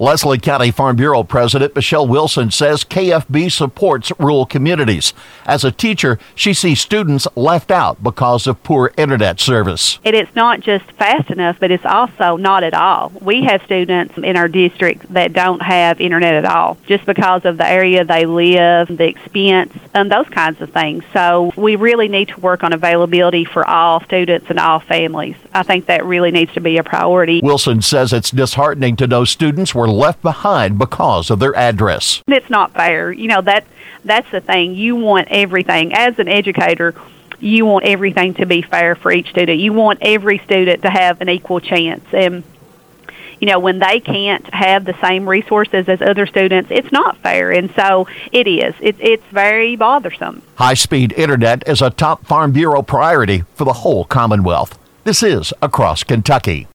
Leslie County Farm Bureau President Michelle Wilson says KFB supports rural communities. As a teacher, she sees students left out because of poor internet service. And it's not just fast enough, but it's also not at all. We have students in our district that don't have internet at all just because of the area they live, the expense, and those kinds of things. So we really need to work on availability for all students and all families. I think that really needs to be a priority. Wilson says it's disheartening to know students were left behind because of their address. It's not fair. You know, that that's the thing. You want everything as an educator, you want everything to be fair for each student. You want every student to have an equal chance. And you know, when they can't have the same resources as other students, it's not fair. And so it is. It, it's very bothersome. High speed internet is a top Farm Bureau priority for the whole Commonwealth. This is Across Kentucky.